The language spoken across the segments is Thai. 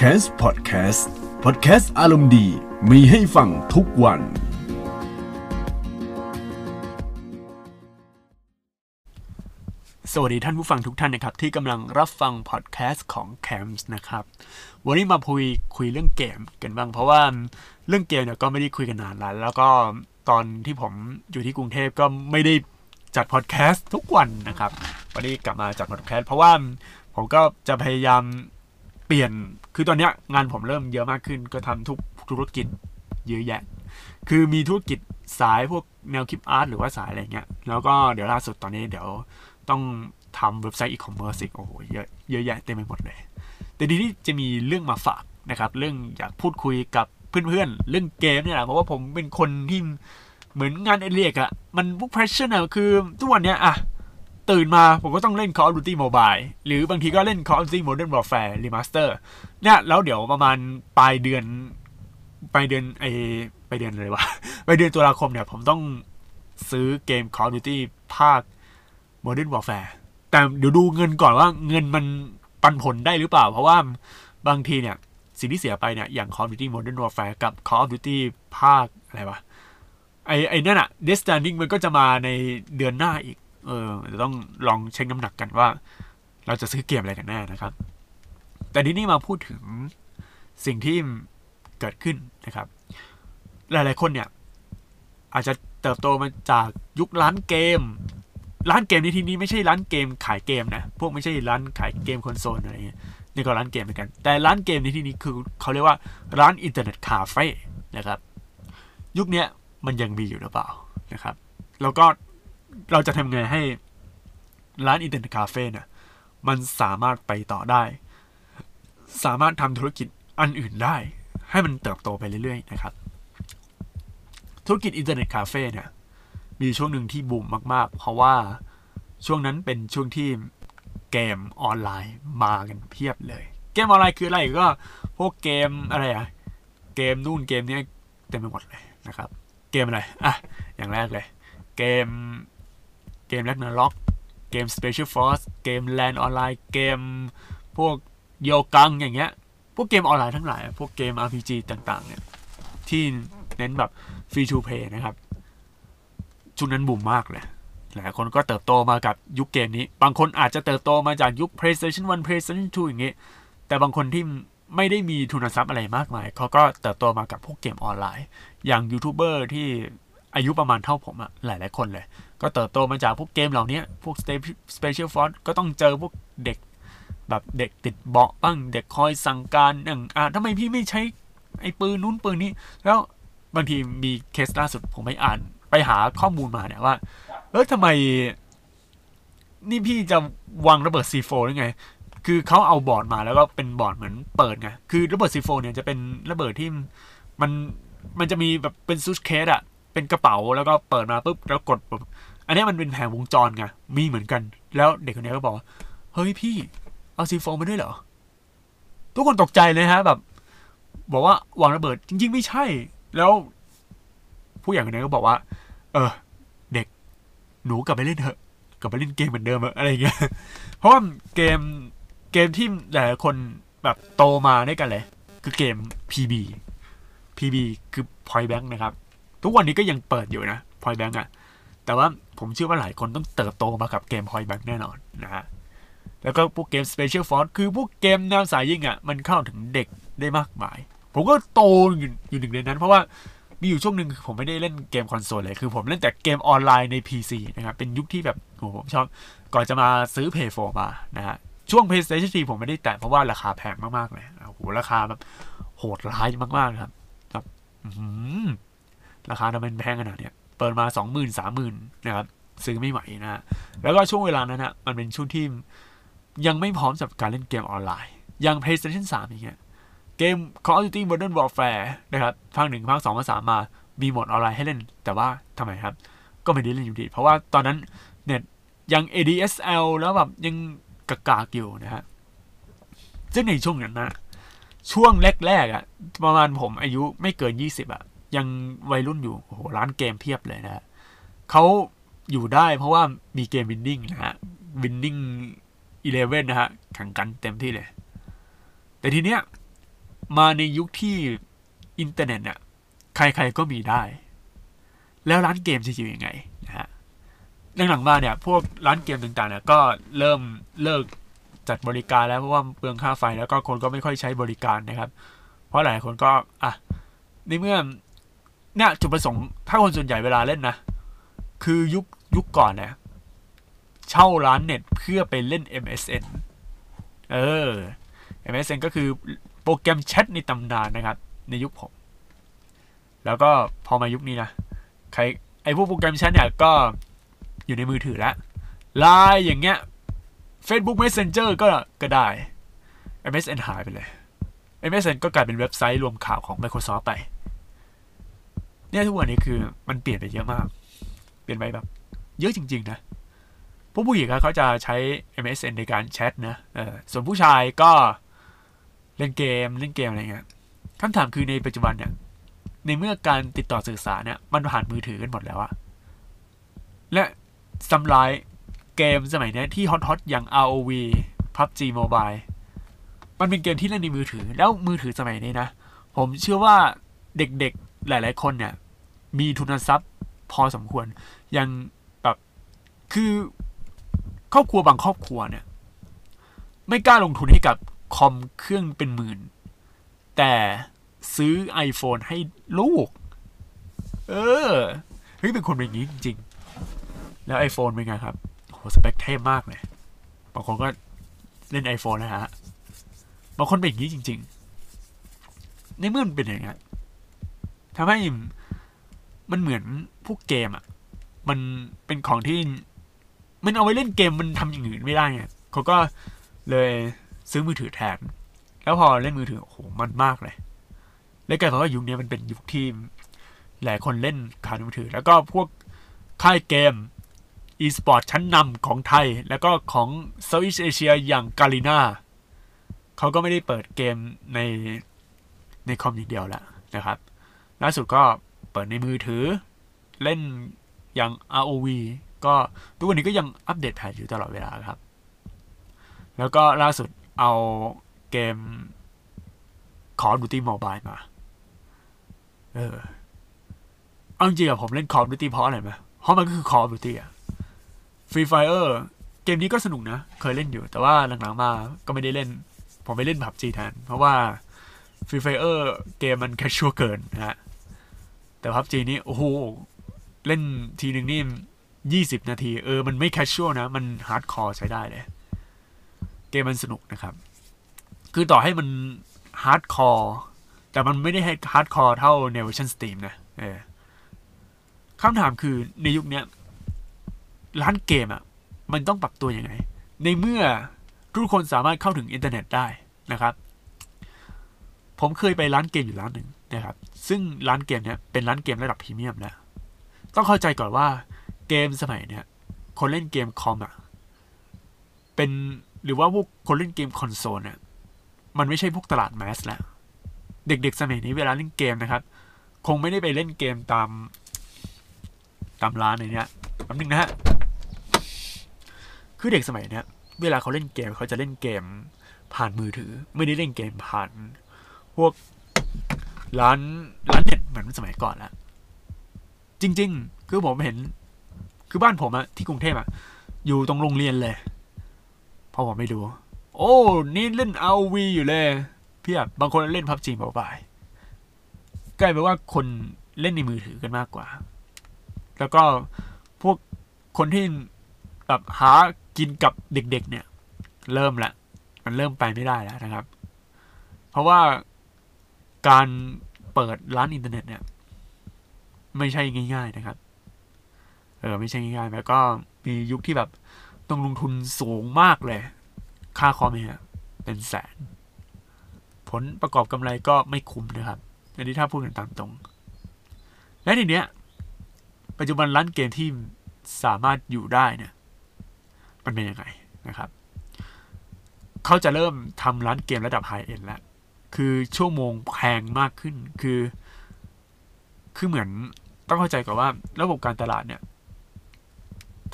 c a s Podcast Podcast อารมณ์ดีมีให้ฟังทุกวัน สวัสดีท่านผู้ฟังทุกท่านนะครับ ที่กำลังรับฟังพอดแคสต์ของ c a m s นะครับ วันนี้มาคุยคุยเรื่องเกมกันบ้าง เพราะว่าเรื่องเกมเนี่ยก็ไม่ได้คุยกันนานแล้ว แล้วก็ตอนที่ผมอยู่ที่กรุงเทพก็ไม่ได้จัดพอดแคสต์ทุกวันนะครับ วันนี้กลับมาจัดพอดแคสต์เพราะว่าผมก็จะพยายาม เปลี่ยนคือตอนนี้งานผมเริ่มเยอะมากขึ้น ก็ทำทุกธุรกิจเยอะแยะ คือมีธุรกิจสายพวกแนว clip art หรือว่าสายอะไรเงี้ย แล้วก็เดี๋ยวล่าสุดตอนนี้เดี๋ยวต้องทำเว็บไซต์อีคอมเมิร์ซอีกโอ้โหเยอะเยอะแยะเต็มไปหมดเลย แต่ทีนี้จะมีเรื่องมาฝากนะครับ เรื่องอยากพูดคุยกับเพื่อนๆ เรื่องเกมเนี่ยแหละเพราะว่าผมเป็นคนที่เหมือนงานเอเรียกอะมันพวกเพรสชั่นอะคือทุกวันเนี้ยอะ ตื่นมาผมก็ต้องเล่น Call of Duty Mobile หรือบางทีก็เล่น Call of Duty Modern Warfare Remaster เนี่ยแล้วเดี๋ยวประมาณปลายเดือนปลายเดือนไอปลายเดือนอะไรวะปลายเดือนตุลาคมเนี่ย ผมต้องซื้อเกม Call of Duty ภาค Modern Warfare แต่เดี๋ยวดูเงินก่อนว่าเงินมันปันผลได้หรือเปล่า เพราะว่าบางทีเนี่ยสิ่งที่เสียไปเนี่ย อย่าง Call of Duty Modern Warfare กับ Call of Duty ภาคอะไรวะไอไอนั่นอะ Death Stranding มันก็จะมาในเดือนหน้าอีก เออจะต้องลองเช็คน้ำหนักกันว่า เราจะซื้อเกมอะไรกันแน่นะครับ แต่ทีนี้มาพูดถึงสิ่งที่เกิดขึ้นนะครับ หลายๆคนเนี่ย อาจจะเติบโตมาจากยุคร้านเกม ร้านเกมในที่นี้ไม่ใช่ร้านเกมขายเกมนะ พวกไม่ใช่ร้านขายเกมคอนโซลอะไรเงี้ยนี่ก็ร้านเกมเหมือนกัน แต่ร้านเกมในที่นี้คือเขาเรียกว่าร้านอินเทอร์เน็ตคาเฟ่นะครับ ยุคนี้มันยังมีอยู่หรือเปล่านะครับ แล้วก็ เราจะทำไงให้ร้านอินเทอร์เน็ตคาเฟ่เนี่ยมันสามารถไปต่อได้ สามารถทำธุรกิจอันอื่นได้ ให้มันเติบโตไปเรื่อยๆนะครับ ธุรกิจอินเทอร์เน็ตคาเฟ่เนี่ยมีช่วงหนึ่งที่บูมมาก ๆ เพราะว่าช่วงนั้นเป็นช่วงที่เกมออนไลน์มากันเพียบเลย เกมออนไลน์คืออะไรก็พวกเกมอะไรอะเกมนู่นเกมนี้เต็มไปหมดเลยนะครับ เกมอะไรอะอย่างแรกเลย เกม เกมแรกนาล็อกเกม Special Force เกม Land ออนไลน์เกมพวกโยกังอย่างเงี้ย พวกเกมออนไลน์ทั้งหลาย พวกเกม RPG ต่างๆ เนี่ย ที่เน้นแบบ Free to Play นะครับช่วงนั้นบูมมากเลย หลายคนก็เติบโตมากับยุคเกมนี้ บางคนอาจจะเติบโตมาจากยุค PlayStation 1 PlayStation 2 อย่างเงี้ยแต่บางคนที่ไม่ได้มีทุนทรัพย์อะไรมากมาย เขาก็เติบโตมากับพวกเกมออนไลน์ อย่างยูทูบเบอร์ที่อายุประมาณเท่าผมอะหลายหลายๆคนเลย ก็เติบโตมาจากพวกเกมเหล่านี้พวก Special Force ก็ต้องเจอพวกเด็กแบบเด็กติดเบาะบ้าง เด็กคอยสั่งการอย่างอะทำไมพี่ไม่ใช้ไอ้ปืนนู้นปืนนี้ แล้วบางทีมีเคสล่าสุดผมไปอ่านไปหาข้อมูลมาเนี่ยว่า เออทำไม นี่พี่จะวางระเบิด C4 หรือไง คือเขาเอาบอร์ดมาแล้วก็เป็นบอร์ดเหมือนเปิดไง คือระเบิด C4 เนี่ยจะเป็นระเบิดที่มันมันจะมีแบบเป็น suitcase อะ เป็นกระเป๋าแล้วก็เปิดมาปุ๊บแล้วกดปุ๊บอันนี้มันเป็นแผงวงจรไงมีเหมือนกัน แล้วเด็กคนนี้ก็บอกเฮ้ยพี่ เอา C4 มาด้วยเหรอ ทุกคนตกใจเลยฮะ แบบ บอกว่าวางระเบิดจริง ๆ ไม่ใช่ แล้ว ผู้ใหญ่คนนี้ก็บอกว่า เออ เด็กหนูกลับไปเล่นเถอะกลับไปเล่นเกมเหมือนเดิมอะอะไรเงี้ยเพราะว่าเกมเกมที่หลายคนแบบโตมาด้วยกันเลย คือเกม PB PB คือ Point Bank นะครับ ทุกวันนี้ก็ยังเปิดอยู่นะ Point Bank อะแต่ว่าผมเชื่อว่าหลายคนต้องเติบโตมากับเกม Point Bank แน่นอนนะฮะแล้วก็พวกเกม Special Force คือพวกเกมแนวสายยิงอะ่ะ มันเข้าถึงเด็กได้มากมาย ผมก็โตอยู่อยู่หนึ่งในนั้น เพราะว่ามีอยู่ช่วงหนึ่งผมไม่ได้เล่นเกมคอนโซลเลย คือผมเล่นแต่เกมออนไลน์ใน PC นะครับ เป็นยุคที่แบบโอ้โหผมชอบ ก่อนจะมาซื้อ Play 4มานะฮะ ช่วง PlayStation 4ผมไม่ได้แตะเพราะว่าราคาแพงมาก ๆ เลยโอ้โหราคาแบบโหดร้ายมาก ๆ ครับแบบอื้อหือ ราคาทำไมมันแพงขนาดเนี้ยเปิดมาสองหมื่นสามหมื่นนะครับซื้อไม่ไหวนะฮะแล้วก็ช่วงเวลานั้นฮะมันเป็นช่วงที่ยังไม่พร้อมสำหรับการเล่นเกมออนไลน์ อย่าง PlayStation 3 อย่างเงี้ยเกม Call of Duty Modern Warfare นะครับภาคหนึ่งภาคสองภาคสามมา มีโหมดออนไลน์ให้เล่น แต่ว่าทำไมครับ ก็ไม่ได้เล่นอยู่ดี เพราะว่าตอนนั้นเน็ตยัง ADSL แล้วแบบยังกากากอยู่นะฮะซึ่งในช่วงนั้นนะช่วงแรกๆอะ่ะประมาณผมอายุไม่เกิน 20อะ่ะ ยังวัยรุ่นอยู่โอ้โหร้านเกมเพียบเลยนะฮะเขาอยู่ได้เพราะว่ามีเกม Winning นะฮะ Winning 11นะฮะแข่งกันเต็มที่เลย แต่ทีเนี้ยมาในยุคที่อินเทอร์เน็ตเนี่ยใครๆก็มีได้ แล้วร้านเกมจะอยู่ยังไงนะฮะหลังๆมาเนี่ย พวกร้านเกมต่างๆเนี่ยก็เริ่มเลิกจัดบริการแล้วเพราะว่าเปลืองค่าไฟแล้วก็คนก็ไม่ค่อยใช้บริการนะครับ เพราะหลายคนก็อะในเมื่อ เนี่ยจุดประสงค์ถ้าคนส่วนใหญ่เวลาเล่นนะ คือยุคยุคก่อนเนี่ยเช่าร้านเน็ตเพื่อไปเล่น MSN เออ MSN ก็คือโปรแกรมแชทในตำนานนะครับ ในยุคผม แล้วก็พอมายุคนี้นะใครไอพวกโปรแกรมแชทเนี่ยก็อยู่ในมือถือแล้วไลน์อย่างเงี้ย Facebook Messenger ก็ก็ได้ MSN หายไปเลย MSN ก็กลายเป็นเว็บไซต์รวมข่าวของ Microsoft ไป เนี่ยทุกวันนี้คือมันเปลี่ยนไปเยอะมาก เปลี่ยนไปแบบ เยอะจริง ๆ นะพวกผู้หญิงเขาจะใช้ MSN ในการแชทนะเออส่วนผู้ชายก็เล่นเกมเล่นเกมอะไรเงี้ยคำถามคือในปัจจุบันเนี่ยในเมื่อการติดต่อสื่อสารเนี่ยมันผ่านมือถือกันหมดแล้วอะและสำหรับเกมสมัยนี้ที่ฮอตๆอย่าง ROV PUBG Mobile มันเป็นเกมที่เล่นในมือถือ แล้วมือถือสมัยนี้นะ ผมเชื่อว่าเด็กๆหลาย ๆ คนเนี่ย มีทุนทรัพย์พอสมควร ยังแบบคือครอบครัวบางครอบครัวเนี่ย ไม่กล้าลงทุนให้กับคอมเครื่องเป็นหมื่น แต่ซื้อ iPhone ให้ลูก เออเฮ้ยเป็นคนเป็นอย่างนี้จริง ๆ แล้ว iPhone เป็นไงครับโหสเปคเทพมากเลยบางคนก็เล่น iPhone นะฮะบางคนเป็นอย่างนี้จริง ๆ ในเมื่อมันเป็นอย่างนี้ทำให้ มันเหมือนพวกเกมอะ มันเป็นของที่ มันเอาไว้เล่นเกมมันทำอย่างอื่นไม่ได้ไงเขาก็เลยซื้อมือถือแทน แล้วพอเล่นมือถือโอ้โหมันมากเลย แล้วกลายเป็นว่ายุคนี้มันเป็นยุคที่หลายคนเล่นขามือถือ แล้วก็พวกค่ายเกม e-sport ชั้นนำของไทย แล้วก็ของเซาท์อีสเอเชียอย่างกาลิน่าเขาก็ไม่ได้เปิดเกมในในคอมอย่างเดียวแล้วนะครับ ล่าสุดก็เปิดในมือถือ เล่นอย่าง ROV ก็ทุกวันนี้ก็ยังอัปเดตแพทอยู่ตลอดเวลาครับ แล้วก็ล่าสุดเอาเกม Call of Duty Mobile มา เออ เอาจริงอะผมเล่น Call of Duty เพราะอะไรไหมเพราะมันก็คือ Call of Duty อะ Free Fire เกมนี้ก็สนุกนะ เคยเล่นอยู่ แต่ว่าหลังๆมาก็ไม่ได้เล่น ผมไปเล่น PUBG แทน เพราะว่า Free Fire เกมมัน casual เกินนะฮะ แต่ PUBG นี่โอ้โหเล่นทีหนึ่งนี่ยี่สิบนาที เออ มันไม่ casual นะ มัน hardcore ใช้ได้เลย เกมมันสนุกนะครับ คือต่อให้มัน hardcore แต่มันไม่ได้ให้ hardcore เท่าในเวอร์ชัน Steam นะเออคำถามคือในยุคนี้ร้านเกมอะ มันต้องปรับตัวยังไง ในเมื่อทุกคนสามารถเข้าถึงอินเทอร์เน็ตได้นะครับ ผมเคยไปร้านเกมอยู่ร้านหนึ่ง นะครับซึ่งร้านเกมเนี้ยเป็นร้านเกมระดับพรีเมียมแล้วต้องเข้าใจก่อนว่าเกมสมัยเนี้ยคนเล่นเกมคอมอะเป็นหรือว่าพวกคนเล่นเกมคอนโซลเนี่ยมันไม่ใช่พวกตลาด mass แล้วเด็กๆสมัยนี้เวลาเล่นเกมนะครับ คงไม่ได้ไปเล่นเกมตามตามร้านในเนี้ยแป๊บนึงนะฮะคือเด็กสมัยเนี้ยเวลาเขาเล่นเกมเขาจะเล่นเกมผ่านมือถือ ไม่ได้เล่นเกมผ่าน พวก ร้านร้านเน็ตเหมือนสมัยก่อนแล้วจริง ๆ คือผมเห็น คือบ้านผมอะที่กรุงเทพอะอยู่ตรงโรงเรียนเลยพอผมไปดู โอ้ นี่เล่นเอาวีอยู่เลยเพียบบางคนเล่นพับจีมบายกลายเป็นว่าคนเล่นในมือถือกันมากกว่า แล้วก็พวกคนที่แบบหากินกับเด็กๆ เนี่ย เริ่มละ มันเริ่มไปไม่ได้แล้วนะครับ เพราะว่าการ เปิดร้านอินเทอร์เน็ตเนี่ย ไม่ใช่ง่าย ๆนะครับ เออ ไม่ใช่ง่ายๆแล้วก็มียุคที่แบบต้องลงทุนสูงมากเลย ค่าคอมเนี่ยเป็นแสน ผลประกอบกำไรก็ไม่คุ้มนะครับ อันนี้ถ้าพูดกันตามตรง และทีเนี้ย ปัจจุบันร้านเกมที่สามารถอยู่ได้เนี่ย มันเป็นยังไงนะครับ เขาจะเริ่มทำร้านเกมระดับไฮเอ็นแล้ว คือชั่วโมงแพงมากขึ้น คือ คือเหมือนต้องเข้าใจก่อนว่า ระบบการตลาดเนี่ย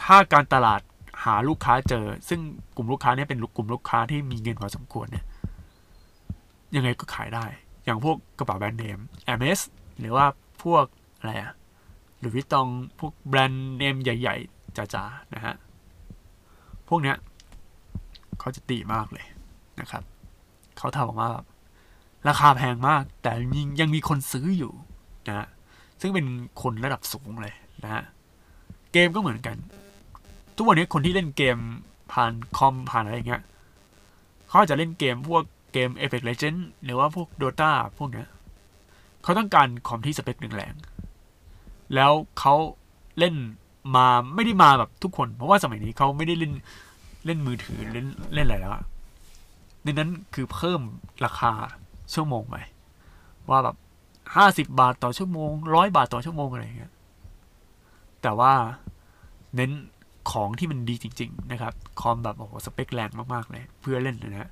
ถ้าการตลาดหาลูกค้าเจอ ซึ่งกลุ่มลูกค้าเนี่ยเป็นกลุ่มลูกค้าที่มีเงินพอสมควรเนี่ย ยังไงก็ขายได้ อย่างพวกกระเป๋าแบรนด์เนม Hermes หรือว่าพวกอะไรอะหรือวิตองพวกแบรนด์เนมใหญ่ ๆจ๋าๆนะฮะ พวกเนี้ยเขาจะตีมากเลยนะครับ เขาทำออกมาแบบ ราคาแพงมาก แต่ยังยังมีคนซื้ออยู่นะซึ่งเป็นคนระดับสูงเลยนะฮะเกมก็เหมือนกัน ทุกวันนี้คนที่เล่นเกมผ่านคอมผ่านอะไรอย่างเงี้ยเขาจะเล่นเกมพวกเกม Apex Legend หรือว่าพวก Dota พวกเนี้ยเขาต้องการคอมที่สเปคแรง แล้วเขาเล่นมาไม่ได้มาแบบทุกคน เพราะว่าสมัยนี้เขาไม่ได้เล่นเล่นมือถือเล่นเล่นอะไรแล้วอะดังนั้นคือเพิ่มราคา ชั่วโมงไปว่าแบบห้าสิบบาทต่อชั่วโมงร้อยบาทต่อชั่วโมงอะไรอย่างเงี้ยแต่ว่าเน้นของที่มันดีจริง ๆ นะครับคอมแบบโอ้โหสเปคแรงมากๆเลยเพื่อเล่นนะฮะ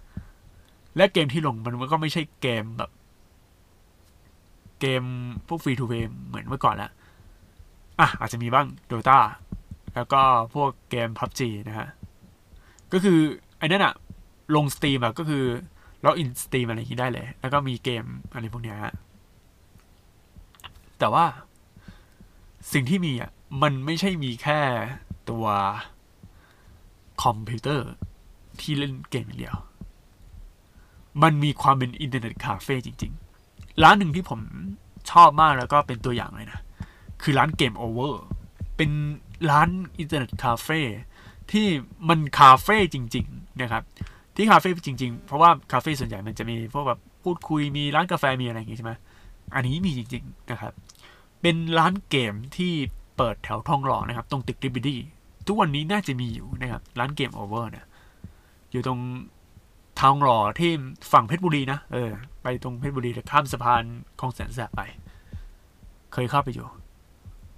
และเกมที่ลงมันก็ไม่ใช่เกมแบบ เกมพวกฟรีทูเพย์เหมือนเมื่อก่อนละอะอาจจะมีบ้าง Dota แล้วก็พวกเกม PUBG นะฮะก็คือไอ้นั่นอะลง Steam อะก็คือ log in Steam อะไรอย่างนี้ได้เลย แล้วก็มีเกมอะไรพวกเนี้ยฮะแต่ว่าสิ่งที่มีอะ มันไม่ใช่มีแค่ตัวคอมพิวเตอร์ที่เล่นเกมอย่างเดียว มันมีความเป็นอินเทอร์เน็ตคาเฟ่จริง ๆ ร้านหนึ่งที่ผมชอบมากแล้วก็เป็นตัวอย่างเลยนะ คือร้าน Game Overเป็นร้านอินเทอร์เน็ตคาเฟ่ที่มันคาเฟ่จริง ๆ นะครับ ที่คาเฟ่จริง ๆ เพราะว่าคาเฟ่ส่วนใหญ่มันจะมีพวกแบบพูดคุยมีร้านกาแฟมีอะไรอย่างงี้ใช่ไหมอันนี้มีจริง ๆ นะครับ เป็นร้านเกมที่เปิดแถวทองหล่อนะครับ ตรงตึกดิบิดี้ทุกวันนี้น่าจะมีอยู่นะครับ ร้าน Game Over เนี่ยอยู่ตรงทองหล่อที่ฝั่งเพชรบุรีนะเออไปตรงเพชรบุรีข้ามสะพานคลองแสนแสบไป เคยเข้าไปอยู่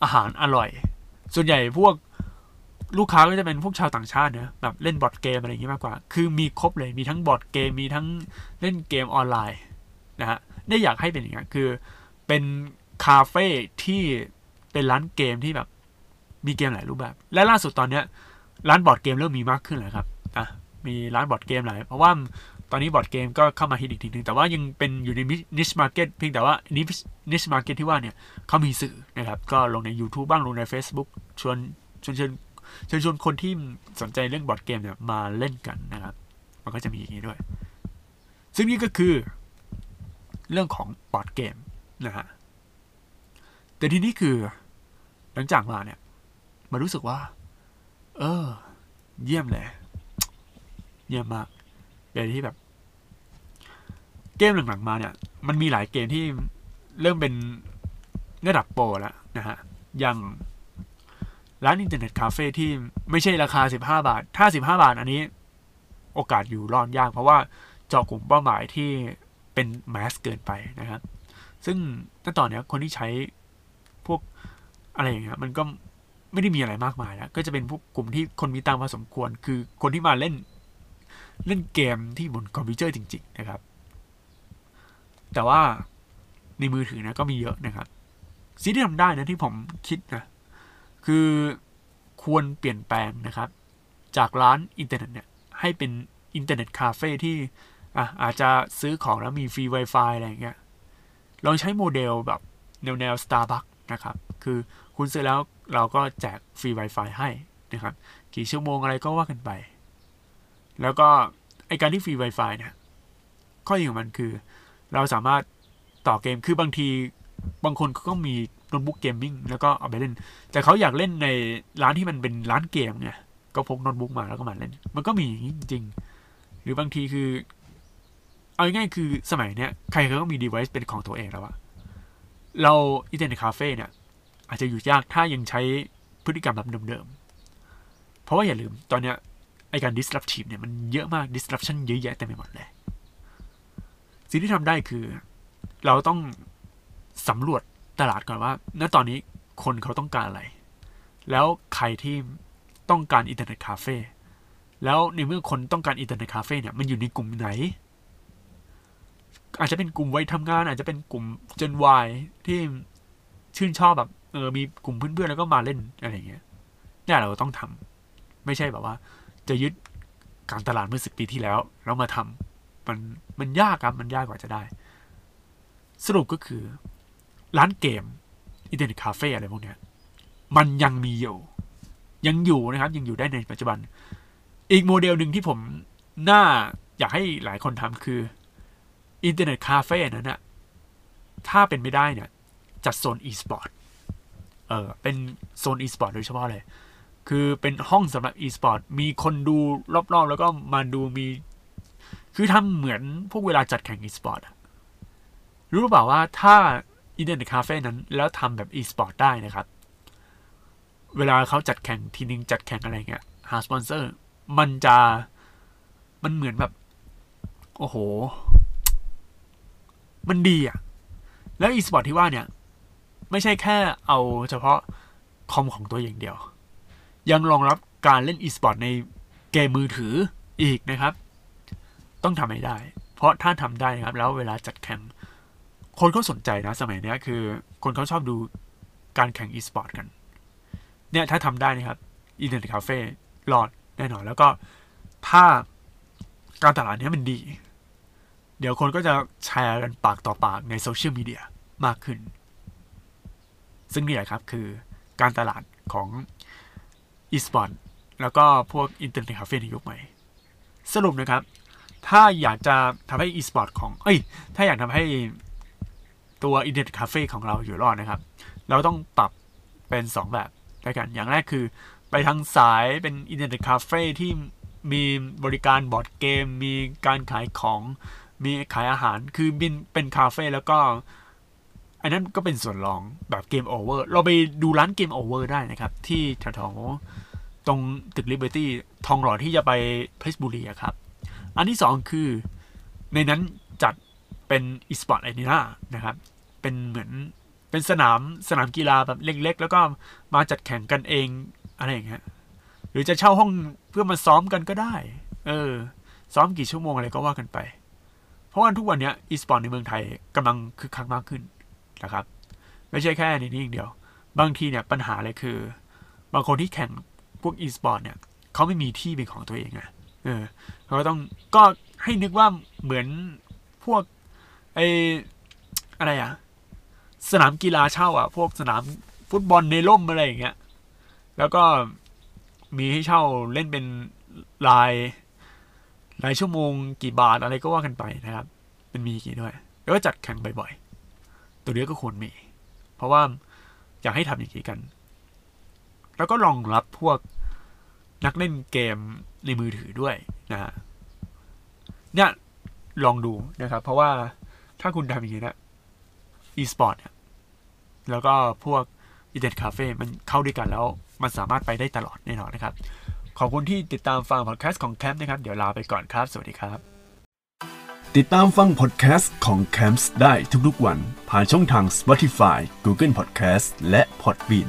อาหารอร่อย ส่วนใหญ่พวก ลูกค้าก็จะเป็นพวกชาวต่างชาติเนะแบบเล่นบอร์ดเกมอะไรอย่างนี้มากกว่า คือมีครบเลยมีทั้งบอร์ดเกมมีทั้งเล่นเกมออนไลน์นะฮะได้อยากให้เป็นอย่างนี้คือเป็นคาเฟ่ที่เป็นร้านเกมที่แบบมีเกมหลายรูปแบบ และล่าสุดตอนเนี้ยร้านบอร์ดเกมเริ่มมีมากขึ้นแล้วครับอะมีร้านบอร์ดเกมหลายเพราะว่าตอนนี้บอร์ดเกมก็เข้ามาฮิตอีกทีนึงแต่ว่ายังเป็นอยู่ใน niche market เพียงแต่ว่า niche market ที่ว่าเนี่ยเขามีสื่อนะครับ ก็ลงใน YouTube บ้างลงใน Facebook ชวนชวนเชิญ เชิญชวนคนที่สนใจเรื่องบอร์ดเกมเนี่ยมาเล่นกันนะครับ มันก็จะมีอย่างนี้ด้วย ซึ่งนี่ก็คือเรื่องของบอร์ดเกมนะฮะแต่ทีนี้คือหลังจากมาเนี่ยมารู้สึกว่า เออ เยี่ยมเลย เยี่ยมมากเป็นที่แบบ เกมหลังๆมาเนี่ย มันมีหลายเกมที่เริ่มเป็นระดับโปรแล้วนะฮะอย่าง ร้านอินเทอร์เน็ตคาเฟ่ที่ไม่ใช่ราคา 15 บาท ถ้า 15 บาทอันนี้ โอกาสอยู่รอดยาก เพราะว่าเจาะกลุ่มเป้าหมายที่เป็น mass เกินไปนะครับ ซึ่งณตอนนี้คนที่ใช้พวกอะไรอย่างเงี้ยมันก็ไม่ได้มีอะไรมากมายแล้ว ก็จะเป็นพวกกลุ่มที่คนมีตังพอสมควร คือคนที่มาเล่นเล่นเกมที่บนคอมพิวเตอร์จริง ๆ นะครับ แต่ว่าในมือถือนะก็มีเยอะนะครับสิ่งที่ทำได้นะที่ผมคิดนะ คือควรเปลี่ยนแปลงนะครับ จากร้านอินเทอร์เน็ตเนี่ยให้เป็นอินเทอร์เน็ตคาเฟ่ที่อะอาจจะซื้อของแล้วมีฟรี Wi-Fi อะไรอย่างเงี้ยลองใช้โมเดลแบบแนวแนว Starbucks นะครับ คือคุณซื้อแล้วเราก็แจกฟรี Wi-Fi ให้นะครับ กี่ชั่วโมงอะไรก็ว่ากันไป แล้วก็ไอการที่ฟรี Wi-Fi เนี่ยข้อดีของมันคือ เราสามารถต่อเกมคือบางทีบางคนก็มี โน้ตบุ๊ก gaming แล้วก็เอาไปเล่น แต่เขาอยากเล่นในร้านที่มันเป็นร้านเกมเนี่ยก็พกโน้ตบุ๊กมาแล้วก็มาเล่น มันก็มีอย่างนี้จริง หรือบางทีคือ เอาง่ายๆคือสมัยเนี้ยใครเขาก็มี device เป็นของตัวเองแล้วอะเราอินเทอร์เน็ตคาเฟ่เนี่ย อาจจะอยู่ยากถ้ายังใช้พฤติกรรมแบบเดิมๆ เพราะว่าอย่าลืมตอนเนี้ยไอการ disruptive เนี่ยมันเยอะมาก disruption เยอะแยะเต็มไปหมดเลย สิ่งที่ทำได้คือ เราต้องสำรวจ ตลาดก่อนว่าณตอนนี้คนเขาต้องการอะไร แล้วใครที่ต้องการอินเทอร์เน็ตคาเฟ่แล้วในเมื่อคนต้องการอินเทอร์เน็ตคาเฟ่เนี่ยมันอยู่ในกลุ่มไหน อาจจะเป็นกลุ่มวัยทำงาน อาจจะเป็นกลุ่ม Gen Y ที่ชื่นชอบแบบเออมีกลุ่มเพื่อนๆแล้วก็มาเล่นอะไรเงี้ยนี่เราต้องทำไม่ใช่แบบว่า จะยึดการตลาดเมื่อสิบปีที่แล้วแล้วมาทำมันมันยากครับมันยากกว่าจะได้ สรุปก็คือ ร้านเกมอินเทอร์เน็ตคาเฟ่อะไรพวกเนี้ยมันยังมีอยู่ ยังอยู่นะครับ ยังอยู่ได้ในปัจจุบัน อีกโมเดลหนึ่งที่ผมน่าอยากให้หลายคนทำคืออินเทอร์เน็ตคาเฟ่นั้นนะถ้าเป็นไม่ได้เนี่ย จัดโซน e-sport เออเป็นโซน e-sport โดยเฉพาะเลย คือเป็นห้องสำหรับ e-sport มีคนดูรอบๆ แล้วก็มาดูมี คือทำเหมือนพวกเวลาจัดแข่ง e-sport อะรู้หรือเปล่าว่าถ้า อินเทอร์เน็ตคาเฟ่นั้น แล้วทำแบบ e-sport ได้นะครับ เวลาเขาจัดแข่งทีนึงจัดแข่งอะไรเงี้ย หาสปอนเซอร์ มันจะมันเหมือนแบบ โอ้โห มันดีอะแล้ว e-sport ที่ว่าเนี่ย ไม่ใช่แค่เอาเฉพาะคอมของตัวอย่างเดียว ยังรองรับการเล่น e-sport ในเกมมือถืออีกนะครับ ต้องทำให้ได้ เพราะถ้าทำได้นะครับ แล้วเวลาจัดแข่ง คนเขาสนใจนะสมัยนี้คือ คนเขาชอบดูการแข่ง e-sport กัน เนี่ยถ้าทำได้นะครับอินเทอร์เน็ตคาเฟ่รอดแน่นอนแล้วก็ถ้าการตลาดนี้มันดี เดี๋ยวคนก็จะแชร์กันปากต่อปากในโซเชียลมีเดียมากขึ้น ซึ่งนี่แหละครับคือการตลาดของ e-sport แล้วก็พวกอินเทอร์เน็ตคาเฟ่ในยุคใหม่ สรุปนะครับ ถ้าอยากจะทำให้ e-sport ของ เอ้ย ถ้าอยากทำให้ ตัวอินเทอร์เน็ตคาเฟ่ของเราอยู่รอดนะครับ เราต้องปรับเป็น 2 แบบด้วยกัน อย่างแรกคือไปทางสายเป็นอินเทอร์เน็ตคาเฟ่ที่มีบริการบอร์ดเกม มีการขายของมีขายอาหารคือบินเป็นคาเฟ่แล้วก็อันนั้นก็เป็นส่วนรองแบบเกมโอเวอร์เราไปดูร้านเกมโอเวอร์ได้นะครับ ที่แถวๆตรงตึกลิเบอร์ตี้ทองหล่อที่จะไปเพชรบุรีครับ อันที่สองคือในนั้นจัดเป็น e-sport arena นะครับ เป็นเหมือนเป็นสนามสนามกีฬาแบบเล็ก ๆ แล้วก็มาจัดแข่งกันเองอะไรอย่างเงี้ยหรือจะเช่าห้องเพื่อมาซ้อมกันก็ได้ เออ ซ้อมกี่ชั่วโมงอะไรก็ว่ากันไป เพราะว่าทุกวันนี้อีสปอร์ตในเมืองไทยกำลังคึกคักมากขึ้นนะครับ ไม่ใช่แค่ในนี้อย่างเดียว บางทีเนี่ยปัญหาเลยคือ บางคนที่แข่งพวกอีสปอร์ตเนี่ยเขาไม่มีที่เป็นของตัวเองไงเออเขาก็ต้องก็ให้นึกว่าเหมือนพวกไออะไรอะ สนามกีฬาเช่าอะ พวกสนามฟุตบอลในร่มอะไรอย่างเงี้ย แล้วก็มีให้เช่าเล่นเป็นรายรายชั่วโมงกี่บาทอะไรก็ว่ากันไปนะครับ เป็นมีกี่ด้วยแล้วก็จัดแข่งบ่อยๆ ตัวนี้ก็ควรมี เพราะว่าอยากให้ทำอย่างนี้กัน แล้วก็รองรับพวกนักเล่นเกมในมือถือด้วยนะฮะเนี่ยลองดูนะครับ เพราะว่าถ้าคุณทำอย่างนี้นะ e-sport เนี่ย แล้วก็พวกอินเทอร์เน็ตคาเฟ่มันเข้าด้วยกันแล้วมันสามารถไปได้ตลอดแน่นอนนะครับ ขอบคุณที่ติดตามฟังพอดแคสต์ของ Camps นะครับ เดี๋ยวลาไปก่อนครับ สวัสดีครับ ติดตามฟังพอดแคสต์ของ Camps ได้ทุกๆวัน ผ่านช่องทาง Spotify Google Podcast และ Podbean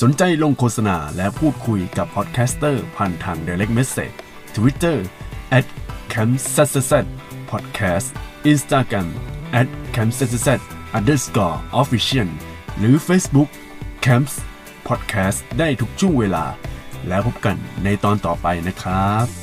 สนใจลงโฆษณาและพูดคุยกับ podcaster ผ่านทาง Direct Message Twitter at c a m p s podcast Instagram at c a m p s underscore official หรือ Facebook Camps Podcast ได้ทุกช่วงเวลา แล้วพบกันในตอนต่อไปนะครับ